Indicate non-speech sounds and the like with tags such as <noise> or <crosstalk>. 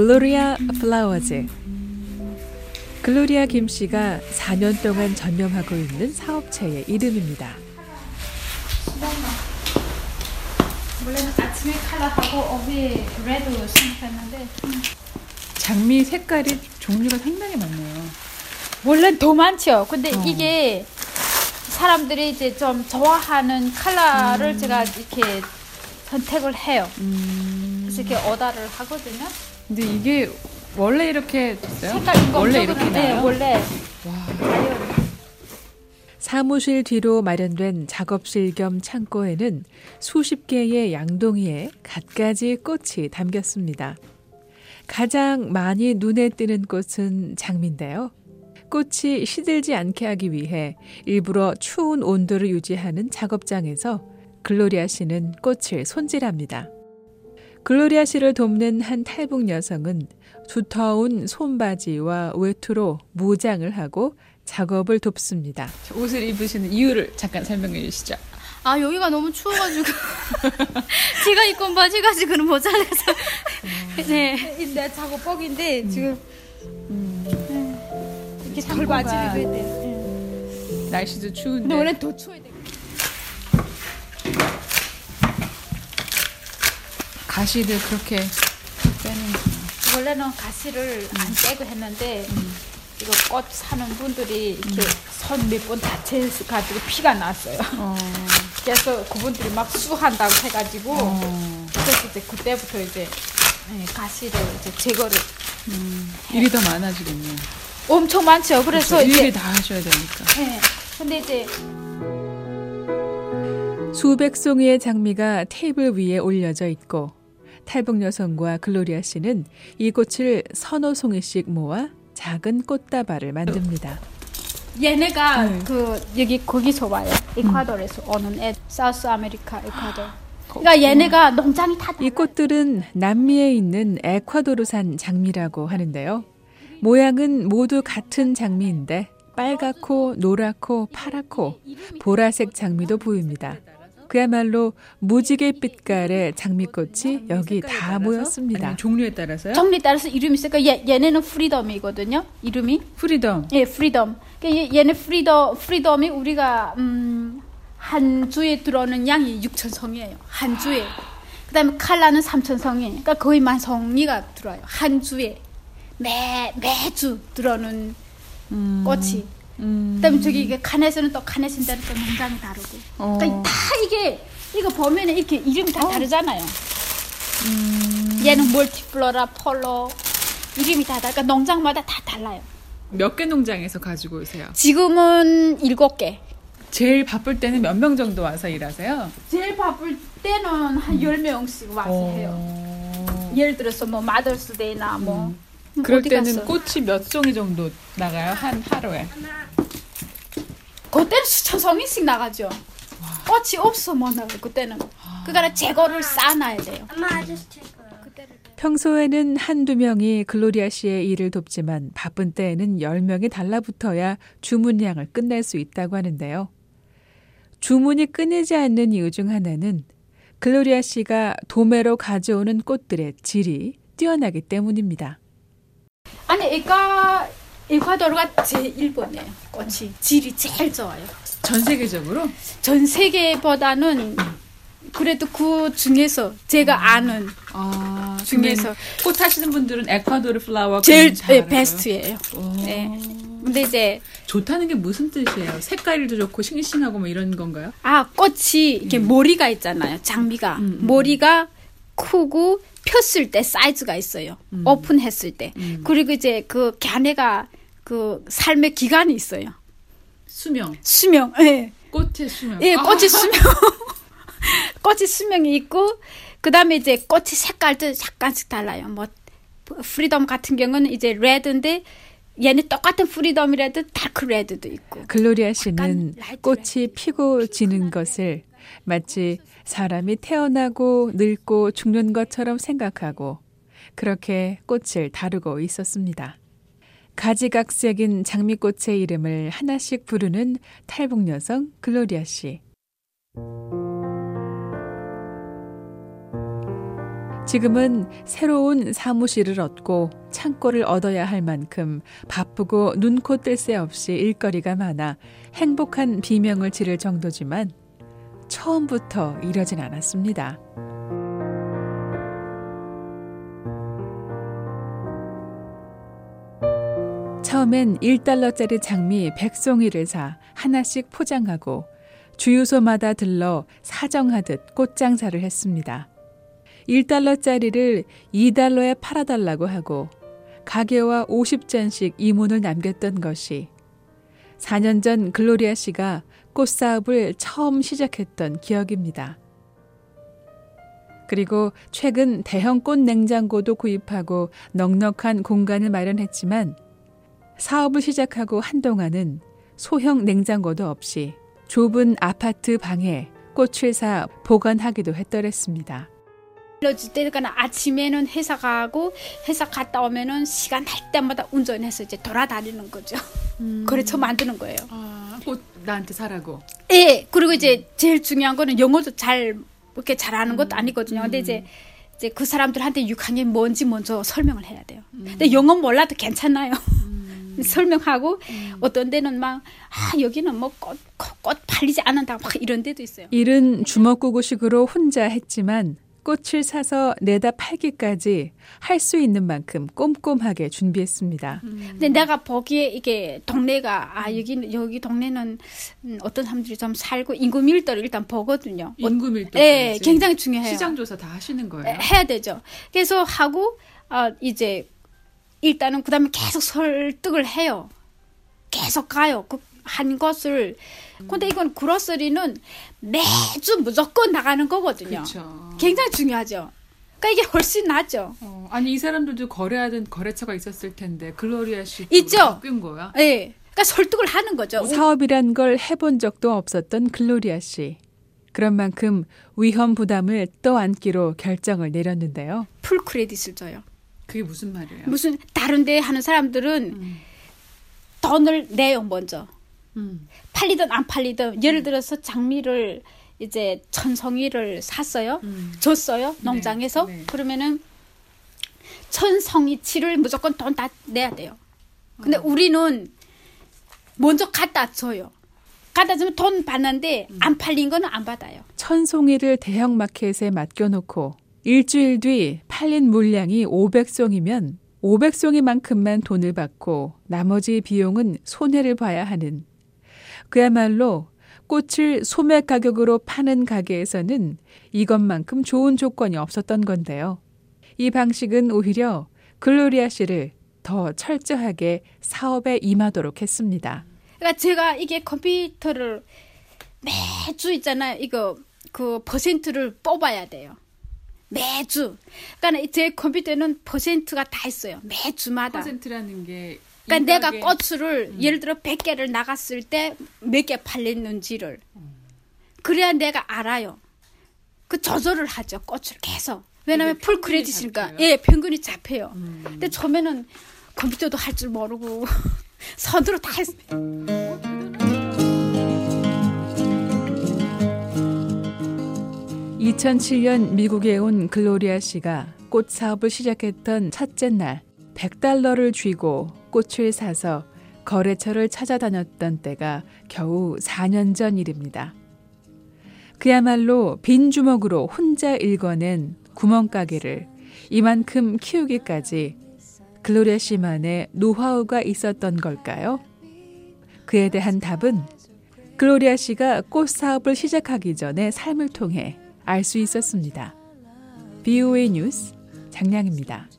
글로리아 플라워즈 글로리아 김 씨가 4년 동안 전념하고 있는 사업체의 이름입니다. 원래는 아침에 칼라하고 오후에 red 생각했는데 장미 색깔이 종류가 상당히 많네요. 원래 더 많죠. 근데 어. 이게 사람들이 이제 좀 좋아하는 컬러를 음. 제가 이렇게 선택을 해요. 그래서 이렇게 오다를 하거든요. 근데 이게 원래 이렇게 됐어요? 색깔 원래 이렇게 네, 나요? 원래 와. 사무실 뒤로 마련된 작업실 겸 창고에는 수십 개의 양동이에 갖가지 꽃이 담겼습니다. 가장 많이 눈에 띄는 꽃은 장미인데요. 꽃이 시들지 않게 하기 위해 일부러 추운 온도를 유지하는 작업장에서 글로리아 씨는 꽃을 손질합니다. 글로리아 씨를 돕는 한 탈북 여성은 두터운 손바지와 외투로 무장을 하고 작업을 돕습니다. 옷을 입으시는 이유를 잠깐 설명해 주시죠. 아 여기가 너무 추워가지고. <laughs> 제가 입고 온 바지가 지금 모자라서. 네. 내 작업복인데 지금 이렇게 창고가- 털바지 입어야 돼. 날씨도 추운데. 근데 원래 더 추워야 돼. 가시를 그렇게 빼는 원래는 가시를 안 떼고 했는데 이거 꽃 사는 분들이 이렇게 손몇 번 다쳐가지고 피가 났어요. 어, <laughs> 그래서 그분들이 막 수한다고 해가지고 어, 그래서 이제 그때부터 이제 예, 가시를 이제 제거를 일이 더 많아지겠네요. 엄청 많죠. 그래서 그렇죠. 이제 일을 다 하셔야 되니까. 예. 근데 이제 수백 송이의 장미가 테이블 위에 올려져 있고 탈북 여성과 글로리아 씨는 이 꽃을 서너 송이씩 모아 작은 꽃다발을 만듭니다. 얘네가 네. 그 여기 거기서 와요. 에콰도르에서 오는 애, South America 에콰도르. 그러니까 얘네가 농장이 다 이 꽃들은 남미에 있는 에콰도르산 장미라고 하는데요. 모양은 모두 같은 장미인데 빨갛고 노랗고 파랗고 보라색 장미도 보입니다. 그야말로 무지개 빛깔의 장미꽃이 여기 다 모였습니다. 종류에 따라서요? 종류 따라서 이름이 있으니까 얘, 얘네는 Freedom이거든요. 이름이 Freedom. 예, Freedom. 그러니까 얘- 얘네 Freedom Freedom이 우리가 음, 한 주에 들어오는 양이 6천 송이에요. 한 주에. 그다음에 칼라는 3천 성이. 그러니까 거의 만 송이가 들어와요. 한 주에 매 매주 들어오는 꽃이. 음, 그다음에 저기 이게 카네이션은 또 카네이션 대로 또 농장이 다르고. 어, 그러니까 다 이게 이거 보면은 이렇게 이름이 다 다르잖아요. 얘는 멀티플로라 폴로 이름이 다 다르니까 농장마다 다 달라요. 몇 개 농장에서 가지고 오세요? 지금은 일곱 개. 제일 바쁠 때는 몇 명 정도 와서 일하세요? 제일 바쁠 때는 한 열 명씩 와서 해요. 어, 예를 들어서 뭐 Mother's Day나 뭐 그럴 어디 때는 갔어? 꽃이 몇 송이 정도 나가요? 한 하루에? 그때는 수천 송이씩 나가죠. 꽃이 없어 못 나가요. 그때는. 그러니까 재고를 쌓아놔야 돼요. 평소에는 한두 명이 글로리아 씨의 일을 돕지만 바쁜 때에는 10명이 달라붙어야 주문량을 끝낼 수 있다고 하는데요. 주문이 끊이지 않는 이유 중 하나는 글로리아 씨가 도매로 가져오는 꽃들의 질이 뛰어나기 때문입니다. 아니 에과 에콰도르가 제일 번이에요. 꽃이 질이 제일 좋아요. 전 세계적으로? 전 세계보다는 그래도 그 중에서 제가 아는 아, 중에서 꽃 하시는 분들은 에콰도르 플라워 제일 잘 예, 알아요? 베스트예요. 오. 네. 근데 이제 좋다는 게 무슨 뜻이에요? 색깔도 좋고 싱싱하고 뭐 이런 건가요? 아 꽃이 이렇게 머리가 있잖아요. 장미가 음, 음. 머리가 크고 폈을 때 사이즈가 있어요. 음. 오픈했을 때 그리고 이제 그 걔네가 그 삶의 기간이 있어요. 수명, 수명. 예. 꽃의 수명. 예, 아, 꽃이 수명. <laughs> 꽃이 수명이 있고 그다음에 이제 꽃이 색깔도 약간씩 달라요. 뭐 Freedom 같은 경우는 이제 red인데 얘는 똑같은 Freedom이라도 dark red도 있고. 글로리아 씨는 꽃이 피고 지는 것을 마치 사람이 태어나고 늙고 죽는 것처럼 생각하고 그렇게 꽃을 다루고 있었습니다. 가지각색인 장미꽃의 이름을 하나씩 부르는 탈북 여성 글로리아 씨. 지금은 새로운 사무실을 얻고 창고를 얻어야 할 만큼 바쁘고 눈코 뜰 새 없이 일거리가 많아 행복한 비명을 지를 정도지만 처음부터 이러진 않았습니다. 처음엔 1달러짜리 장미 100송이를 사 하나씩 포장하고 주유소마다 들러 사정하듯 꽃장사를 했습니다. 1달러짜리를 2달러에 팔아달라고 하고 가게와 50잔씩 이문을 남겼던 것이 4년 전 글로리아 씨가 꽃사업을 처음 시작했던 기억입니다. 그리고 최근 대형 꽃 냉장고도 구입하고 넉넉한 공간을 마련했지만 사업을 시작하고 한동안은 소형 냉장고도 없이 좁은 아파트 방에 꽃을 사 보관하기도 했더랬습니다. 일러질 때니까 아침에는 회사 가고 회사 갔다 오면은 시간 날 때마다 운전해서 이제 돌아다니는 거죠. 음. 그래서 만드는 거예요. 아, 꽃 나한테 사라고. 예. 그리고 이제 제일 중요한 거는 영어도 잘 이렇게 잘하는 것도 아니거든요. 근데 이제 이제 그 사람들한테 육학년 뭔지 먼저 설명을 해야 돼요. 근데 영어 몰라도 괜찮아요. <laughs> 설명하고 어떤 데는 막 아, 여기는 뭐꽃꽃 팔리지 않는다 막 이런 데도 있어요. 일은 주먹구구식으로 혼자 했지만 꽃을 사서 내다 팔기까지 할 수 있는 만큼 꼼꼼하게 준비했습니다. 근데 내가 보기에 이게 동네가 아 여기 여기 동네는 음, 어떤 사람들이 좀 살고 인구 밀도를 일단 보거든요. 어, 인구 밀도. 예, 굉장히 중요해요. 시장 조사 다 하시는 거예요. 에, 해야 되죠. 그래서 하고 아 이제 일단은 그다음에 계속 설득을 해요. 계속 가요. 그 한 것을. 근데 이건 grocery는 매주 무조건 나가는 거거든요. 그렇죠. 굉장히 중요하죠. 그러니까 이게 훨씬 낫죠. 어, 아니 이 사람들도 거래하던 거래처가 있었을 텐데 글로리아 씨 있죠. 바뀐 거야. 예. 그러니까 설득을 하는 거죠. 사업이란 걸 해본 적도 없었던 글로리아 씨. 그런 만큼 위험 부담을 떠안기로 결정을 내렸는데요. full credit을 줘요. 그게 무슨 말이에요? 무슨 다른 데 하는 사람들은 음. 돈을 내요 먼저. 음. 팔리든 안 팔리든 예를 들어서 장미를 이제 천송이를 샀어요. 음. 줬어요 농장에서 네. 그러면은 천송이치를 무조건 돈 다 내야 돼요. 근데 어. 우리는 먼저 갖다 줘요. 갖다 주면 돈 받는데 음. 안 팔린 거는 안 받아요. 천송이를 대형 마켓에 맡겨놓고 일주일 뒤 팔린 물량이 500송이면 500송이만큼만 돈을 받고 나머지 비용은 손해를 봐야 하는 그야말로 꽃을 소매 가격으로 파는 가게에서는 이것만큼 좋은 조건이 없었던 건데요. 이 방식은 오히려 글로리아 씨를 더 철저하게 사업에 임하도록 했습니다. 그러니까 제가 이게 컴퓨터를 매주 있잖아요. 이거 그 퍼센트를 뽑아야 돼요. 매주. 그러니까 제 컴퓨터는 퍼센트가 다 있어요. 매주마다. 퍼센트라는 게 그러니까 내가 꽃을 예를 들어 100개를 나갔을 때 몇 개 팔렸는지를 그래야 내가 알아요. 그 조절을 하죠. 꽃을 계속. 왜냐면 full credit이니까? 예, 평균이 잡혀요. 음. 근데 처음에는 컴퓨터도 할 줄 모르고 <laughs> 손으로 다 했어요. 2007년 미국에 온 글로리아 씨가 꽃 사업을 시작했던 첫째 날 100달러를 쥐고 꽃을 사서 거래처를 찾아다녔던 때가 겨우 4년 전 일입니다. 그야말로 빈 주먹으로 혼자 일궈낸 구멍가게를 이만큼 키우기까지 글로리아 씨만의 노하우가 있었던 걸까요? 그에 대한 답은 글로리아 씨가 꽃 사업을 시작하기 전에 삶을 통해 알 수 있었습니다. BOA 뉴스 장량입니다.